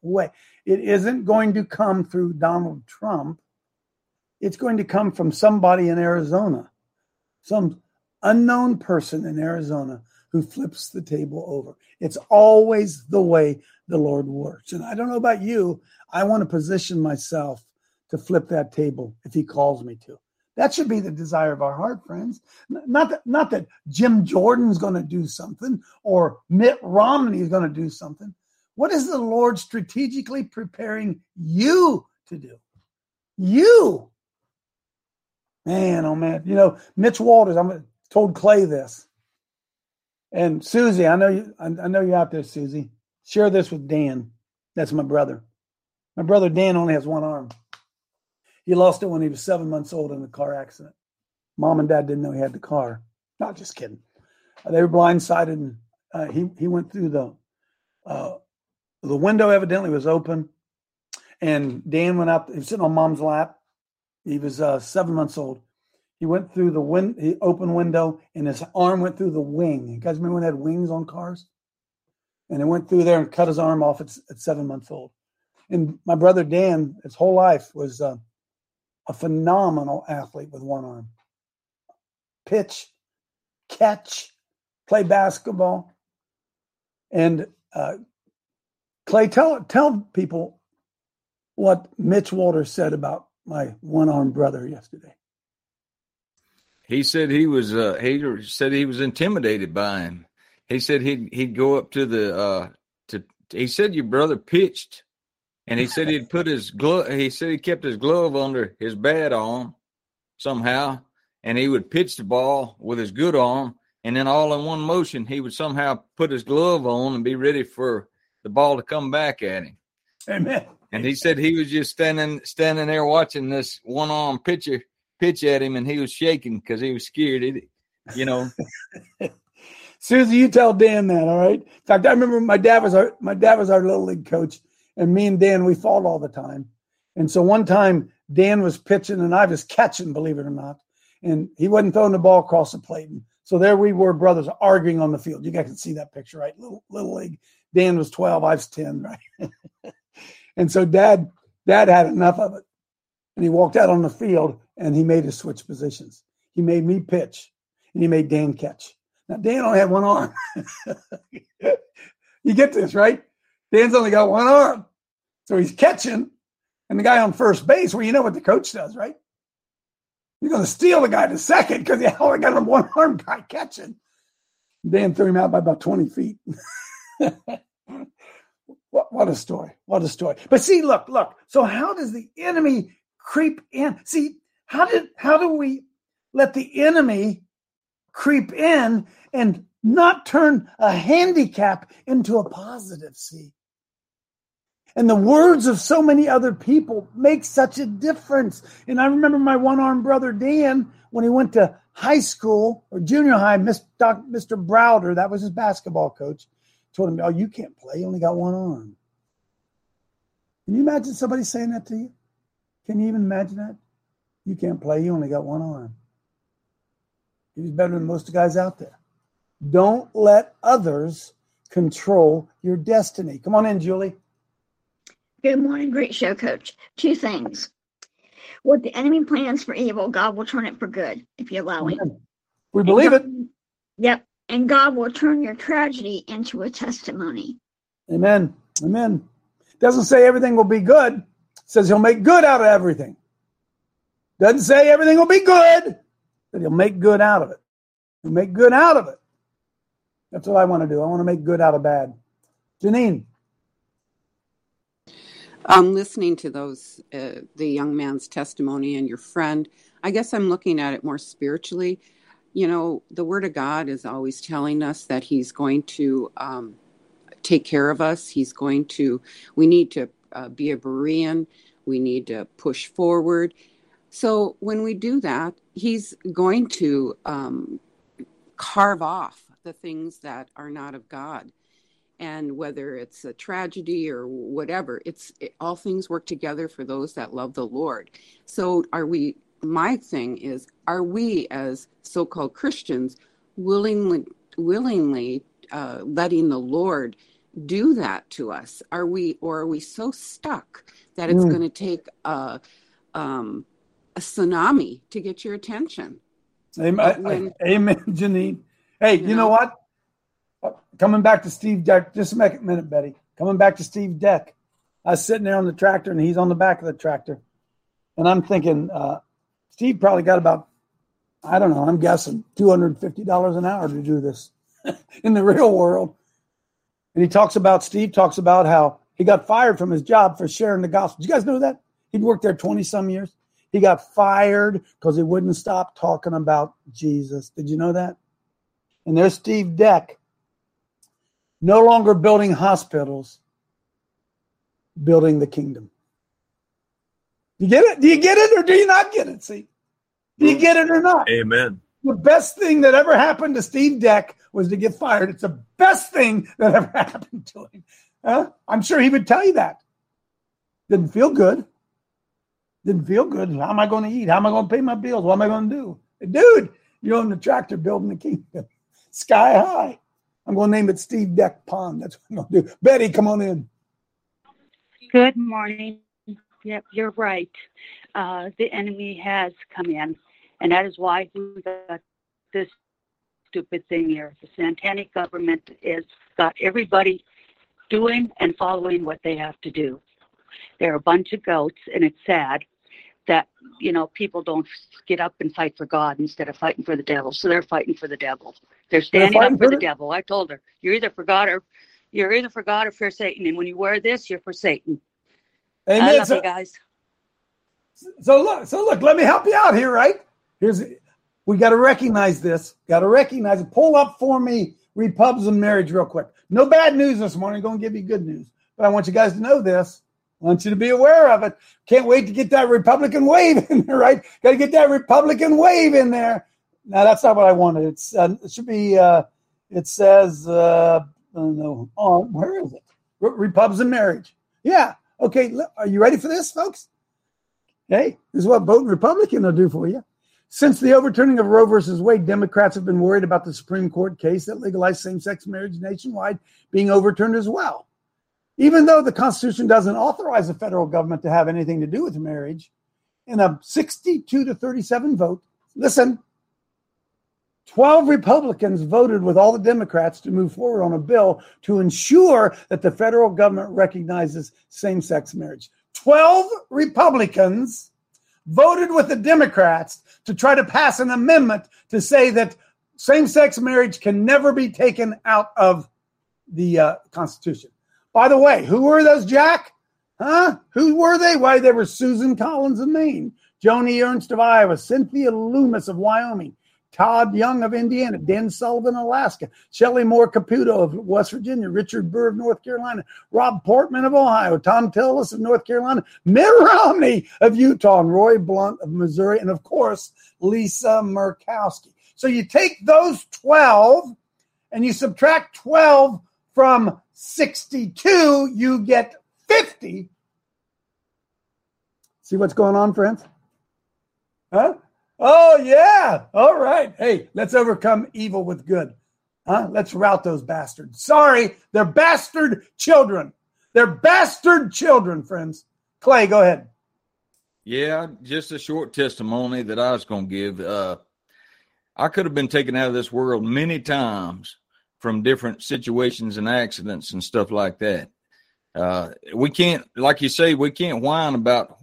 way. It isn't going to come through Donald Trump. It's going to come from somebody in Arizona, some unknown person in Arizona who flips the table over. It's always the way the Lord works. And I don't know about you, I want to position myself to flip that table if he calls me to. That should be the desire of our heart, friends. Not that, not that Jim Jordan's going to do something or Mitt Romney is going to do something. What is the Lord strategically preparing you to do? You. Man, oh man. You know, Mitch Walters, I'm told Clay this. And Susie, I know you I, know you're out there, Susie. Share this with Dan. That's my brother. My brother Dan only has one arm. He lost it when he was seven months old in a car accident. Mom and dad didn't know he had the car. Not just kidding. They were blindsided, and uh, he he went through the uh, the window. Evidently was open, and Dan went out. He was sitting on mom's lap. He was uh, seven months old. He went through the win- the open window, and his arm went through the wing. You guys remember when they had wings on cars? And it went through there and cut his arm off at, at seven months old. And my brother Dan, his whole life was uh, a phenomenal athlete with one arm. Pitch, catch, play basketball. And uh, Clay, tell tell people what Mitch Walters said about my one armed brother yesterday. He said he was uh, he said he was intimidated by him. He said he'd he'd go up to the uh, to he said your brother pitched and he said he'd put his glove. He said he kept his glove under his bad arm somehow, and he would pitch the ball with his good arm, and then all in one motion, he would somehow put his glove on and be ready for the ball to come back at him. Amen. And he said he was just standing standing there watching this one arm pitcher pitch at him, and he was shaking because he was scared. It, you know. (laughs) Susie, you tell Dan that, all right? In fact, I remember my dad was our my dad was our little league coach, and me and Dan, we fought all the time. And so one time Dan was pitching and I was catching, believe it or not. And he wasn't throwing the ball across the plate. And so there we were, brothers, arguing on the field. You guys can see that picture, right? Little little league. Dan was 12, I was 10, right? (laughs) and so dad, dad had enough of it. And he walked out on the field and he made us switch positions. He made me pitch and he made Dan catch. Now Dan only had one arm. (laughs) you get this, right? Dan's only got one arm. So he's catching, and the guy on first base, well, you know what the coach does, right? You're going to steal the guy to second because he (laughs) only got a one arm guy catching. Dan threw him out by about 20 feet. (laughs) what, what a story. What a story. But see, look, look. So how does the enemy creep in? See, how did how do we let the enemy creep in and not turn a handicap into a positive? See, And the words of so many other people make such a difference. And I remember my one armed brother Dan, when he went to high school or junior high, Mr. Browder, that was his basketball coach, told him, Oh, you can't play. You only got one arm. Can you imagine somebody saying that to you? Can you even imagine that? You can't play. You only got one arm. He's better than most of the guys out there. Don't let others control your destiny. Come on in, Julie. Good morning, great show, coach. Two things. What the enemy plans for evil, God will turn it for good if you allow him. We believe it. Yep. And God will turn your tragedy into a testimony. Amen. Amen. Doesn't say everything will be good. It says he'll make good out of everything. Doesn't say everything will be good, but he'll make good out of it. He'll make good out of it. That's what I want to do. I want to make good out of bad. Janine. I'm listening to those, uh, the young man's testimony and your friend. I guess I'm looking at it more spiritually. You know, the Word of God is always telling us that He's going to um, take care of us. He's going to, we need to uh, be a Berean. We need to push forward. So when we do that, He's going to um, carve off the things that are not of God and whether it's a tragedy or whatever it's it, all things work together for those that love the lord so are we my thing is are we as so-called christians willingly willingly uh, letting the lord do that to us are we or are we so stuck that it's mm. going to take a um, a tsunami to get your attention amen, when, amen (laughs) janine hey you, you know, know what coming back to Steve Deck, just a minute, Betty. Coming back to Steve Deck. I was sitting there on the tractor and he's on the back of the tractor. And I'm thinking, uh, Steve probably got about, I don't know, I'm guessing $250 an hour to do this (laughs) in the real world. And he talks about, Steve talks about how he got fired from his job for sharing the gospel. Did you guys know that? He'd worked there 20 some years. He got fired because he wouldn't stop talking about Jesus. Did you know that? And there's Steve Deck no longer building hospitals, building the kingdom. You get it? Do you get it or do you not get it? See, do you hmm. get it or not? Amen. The best thing that ever happened to Steve Deck was to get fired. It's the best thing that ever (laughs) happened to him. Huh? I'm sure he would tell you that. Didn't feel good. Didn't feel good. How am I going to eat? How am I going to pay my bills? What am I going to do? Dude, you're on the tractor building the kingdom. (laughs) Sky high. I'm going to name it Steve Deck Pond. That's what I'm going to do. Betty, come on in. Good morning. Yep, you're right. Uh, the enemy has come in, and that is why we got this stupid thing here. The satanic government has got everybody doing and following what they have to do. They're a bunch of goats, and it's sad that you know people don't get up and fight for God instead of fighting for the devil. So they're fighting for the devil. They're standing they're up for, for the devil. I told her, you're either for God or you're either for God or for Satan. And when you wear this, you're for Satan. Amen. I love so, you guys. So look, so look, let me help you out here, right? Here's we got to recognize this. Got to recognize it. Pull up for me Republican marriage real quick. No bad news this morning. Going to give you good news, but I want you guys to know this. I want you to be aware of it. Can't wait to get that Republican wave in there, right? Got to get that Republican wave in there. Now that's not what I wanted. It's uh, it should be. Uh, it says, uh, no, oh, where is it? Republican marriage. Yeah. Okay. Are you ready for this, folks? Hey, this is what voting Republican will do for you. Since the overturning of Roe versus Wade, Democrats have been worried about the Supreme Court case that legalized same sex marriage nationwide being overturned as well. Even though the Constitution doesn't authorize the federal government to have anything to do with marriage, in a 62 to 37 vote, listen, 12 Republicans voted with all the Democrats to move forward on a bill to ensure that the federal government recognizes same sex marriage. 12 Republicans voted with the Democrats to try to pass an amendment to say that same sex marriage can never be taken out of the uh, Constitution. By the way, who were those, Jack? Huh? Who were they? Why, they were Susan Collins of Maine, Joni Ernst of Iowa, Cynthia Lummis of Wyoming, Todd Young of Indiana, Dan Sullivan, Alaska, Shelley Moore Capito of West Virginia, Richard Burr of North Carolina, Rob Portman of Ohio, Thom Tillis of North Carolina, Mitt Romney of Utah, and Roy Blunt of Missouri, and of course, Lisa Murkowski. So you take those 12 and you subtract 12 from 62, you get 50. See what's going on, friends? Huh? Oh, yeah. All right. Hey, let's overcome evil with good. Huh? Let's rout those bastards. Sorry, they're bastard children. They're bastard children, friends. Clay, go ahead. Yeah, just a short testimony that I was going to give. Uh, I could have been taken out of this world many times from different situations and accidents and stuff like that. Uh, we can't, like you say, we can't whine about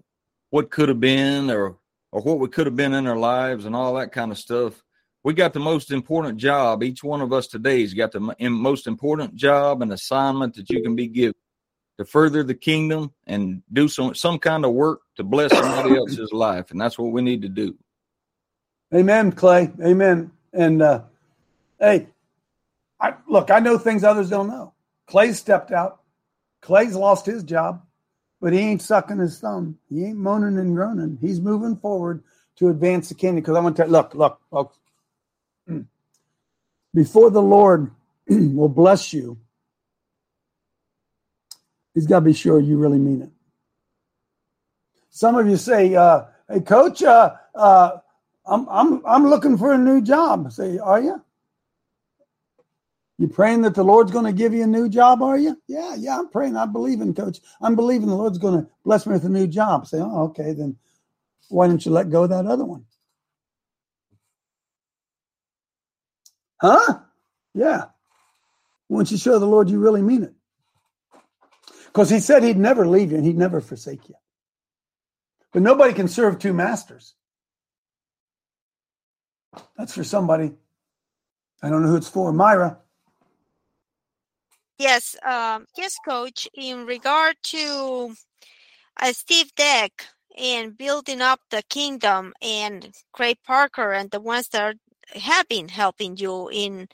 what could have been or or what we could have been in our lives and all that kind of stuff. We got the most important job. Each one of us today has got the most important job and assignment that you can be given to further the kingdom and do some some kind of work to bless somebody (coughs) else's life, and that's what we need to do. Amen, Clay. Amen. And uh, hey, I look. I know things others don't know. Clay stepped out. Clay's lost his job but he ain't sucking his thumb. He ain't moaning and groaning. He's moving forward to advance the kingdom. Because I want to look, look, folks. (clears throat) Before the Lord (clears throat) will bless you, He's got to be sure you really mean it. Some of you say, uh, "Hey, Coach, uh, uh, I'm I'm I'm looking for a new job." I say, "Are you?" You praying that the Lord's going to give you a new job, are you? Yeah, yeah, I'm praying. I believe in coach. I'm believing the Lord's going to bless me with a new job. Say, oh, okay, then why don't you let go of that other one? Huh? Yeah. Once you show the Lord you really mean it. Because he said he'd never leave you and he'd never forsake you. But nobody can serve two masters. That's for somebody. I don't know who it's for. Myra. Yes, um, yes, coach. In regard to uh, Steve Deck and building up the kingdom, and Craig Parker and the ones that are, have been helping you in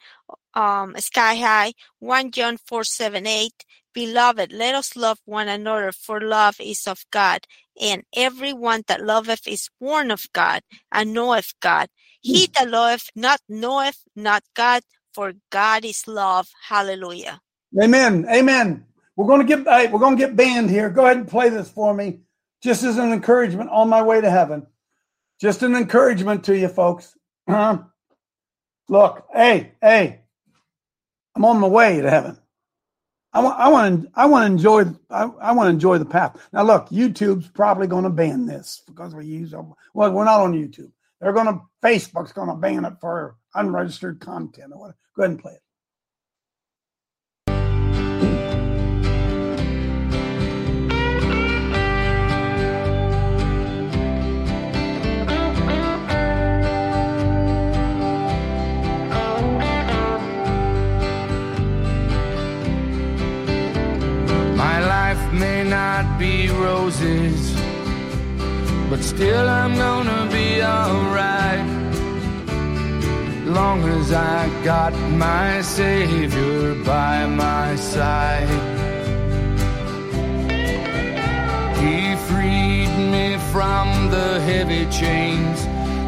um, Sky High, 1 John four seven eight. Beloved, let us love one another, for love is of God, and every one that loveth is born of God, and knoweth God. He that loveth not knoweth not God, for God is love. Hallelujah. Amen. Amen. We're going to get hey, we're going to get banned here. Go ahead and play this for me, just as an encouragement on my way to heaven. Just an encouragement to you folks. Uh-huh. Look, hey, hey, I'm on my way to heaven. I want, I want to, I want to enjoy, I, I want to enjoy the path. Now, look, YouTube's probably going to ban this because we use, well, we're not on YouTube. They're going to, Facebook's going to ban it for unregistered content. Go ahead and play it. Roses, but still I'm gonna be alright. Long as I got my Savior by my side. He freed me from the heavy chains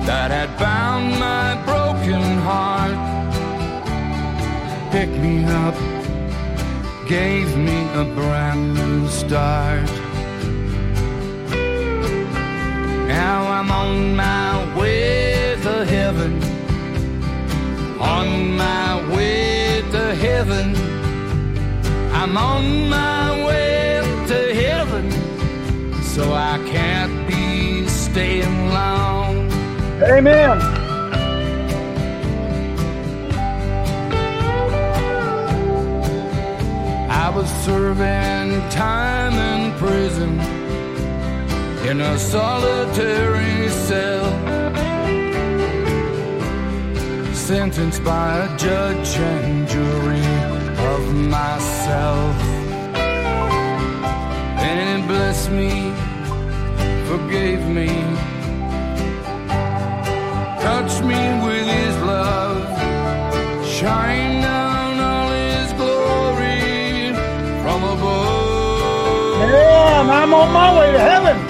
that had bound my broken heart. Picked me up gave me a brand new start. Now I'm on my way to heaven, on my way to heaven. I'm on my way to heaven, so I can't be staying long. Amen. I was serving time in prison in a solitary cell, sentenced by a judge and jury of myself. And it blessed me, forgave me, touched me with his love, shine down all his glory from above. Yeah, I'm on my way to heaven.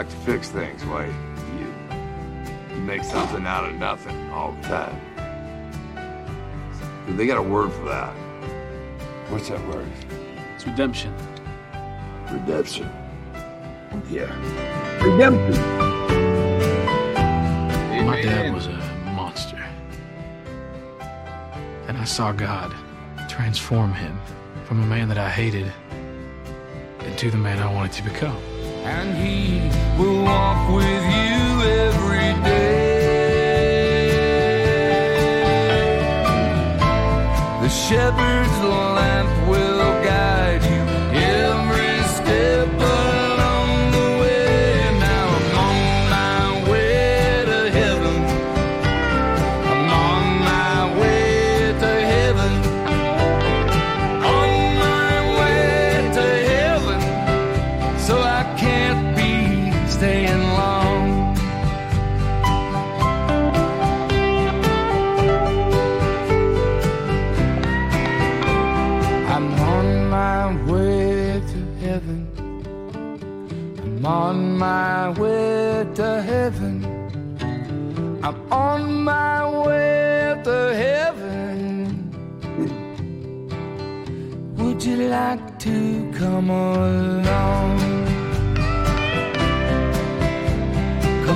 Like to fix things. Why you, you make something out of nothing all the time. They got a word for that. What's that word? It's redemption. Redemption. Yeah. Redemption. My dad was a monster. And I saw God transform him from a man that I hated into the man I wanted to become. And he will walk with you every day. The shepherd's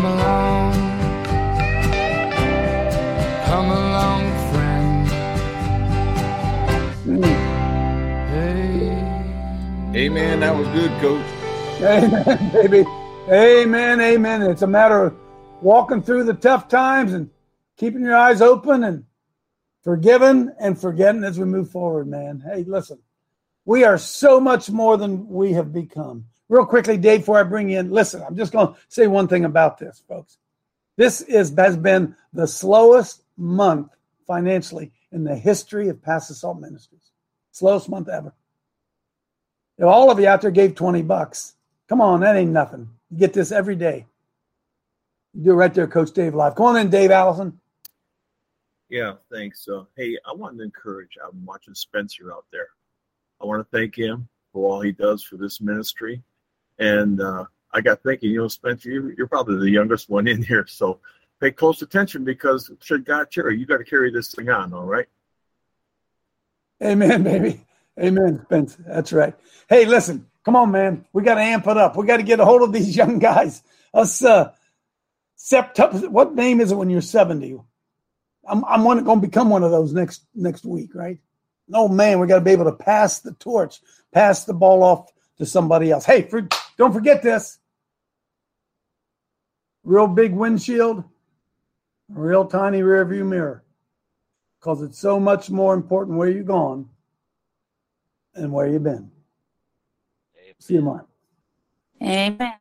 Come along. Come along, friend. Amen. That was good, Coach. Amen, baby. Amen. Amen. It's a matter of walking through the tough times and keeping your eyes open and forgiving and forgetting as we move forward, man. Hey, listen, we are so much more than we have become. Real quickly, Dave, before I bring you in, listen, I'm just going to say one thing about this, folks. This is has been the slowest month financially in the history of Pass Salt Ministries. Slowest month ever. If all of you out there gave 20 bucks, come on, that ain't nothing. You get this every day. You do it right there, Coach Dave Live. Come on in, Dave Allison. Yeah, thanks. Uh, hey, I want to encourage. I'm watching Spencer out there. I want to thank him for all he does for this ministry. And uh, I got thinking, you know, Spencer, you're, probably the youngest one in here, so pay close attention because should God carry, you got to carry this thing on. All right. Amen, baby. Amen, Spence. That's right. Hey, listen, come on, man. We got to amp it up. We got to get a hold of these (laughs) young guys. Us, uh, sept- what name is it when you're 70? I'm, I'm going to become one of those next next week, right? No, man, we got to be able to pass the torch, pass the ball off to somebody else. Hey, for, don't forget this. Real big windshield, real tiny rear view mirror. Because it's so much more important where you're going and where you've been. See you tomorrow. Amen.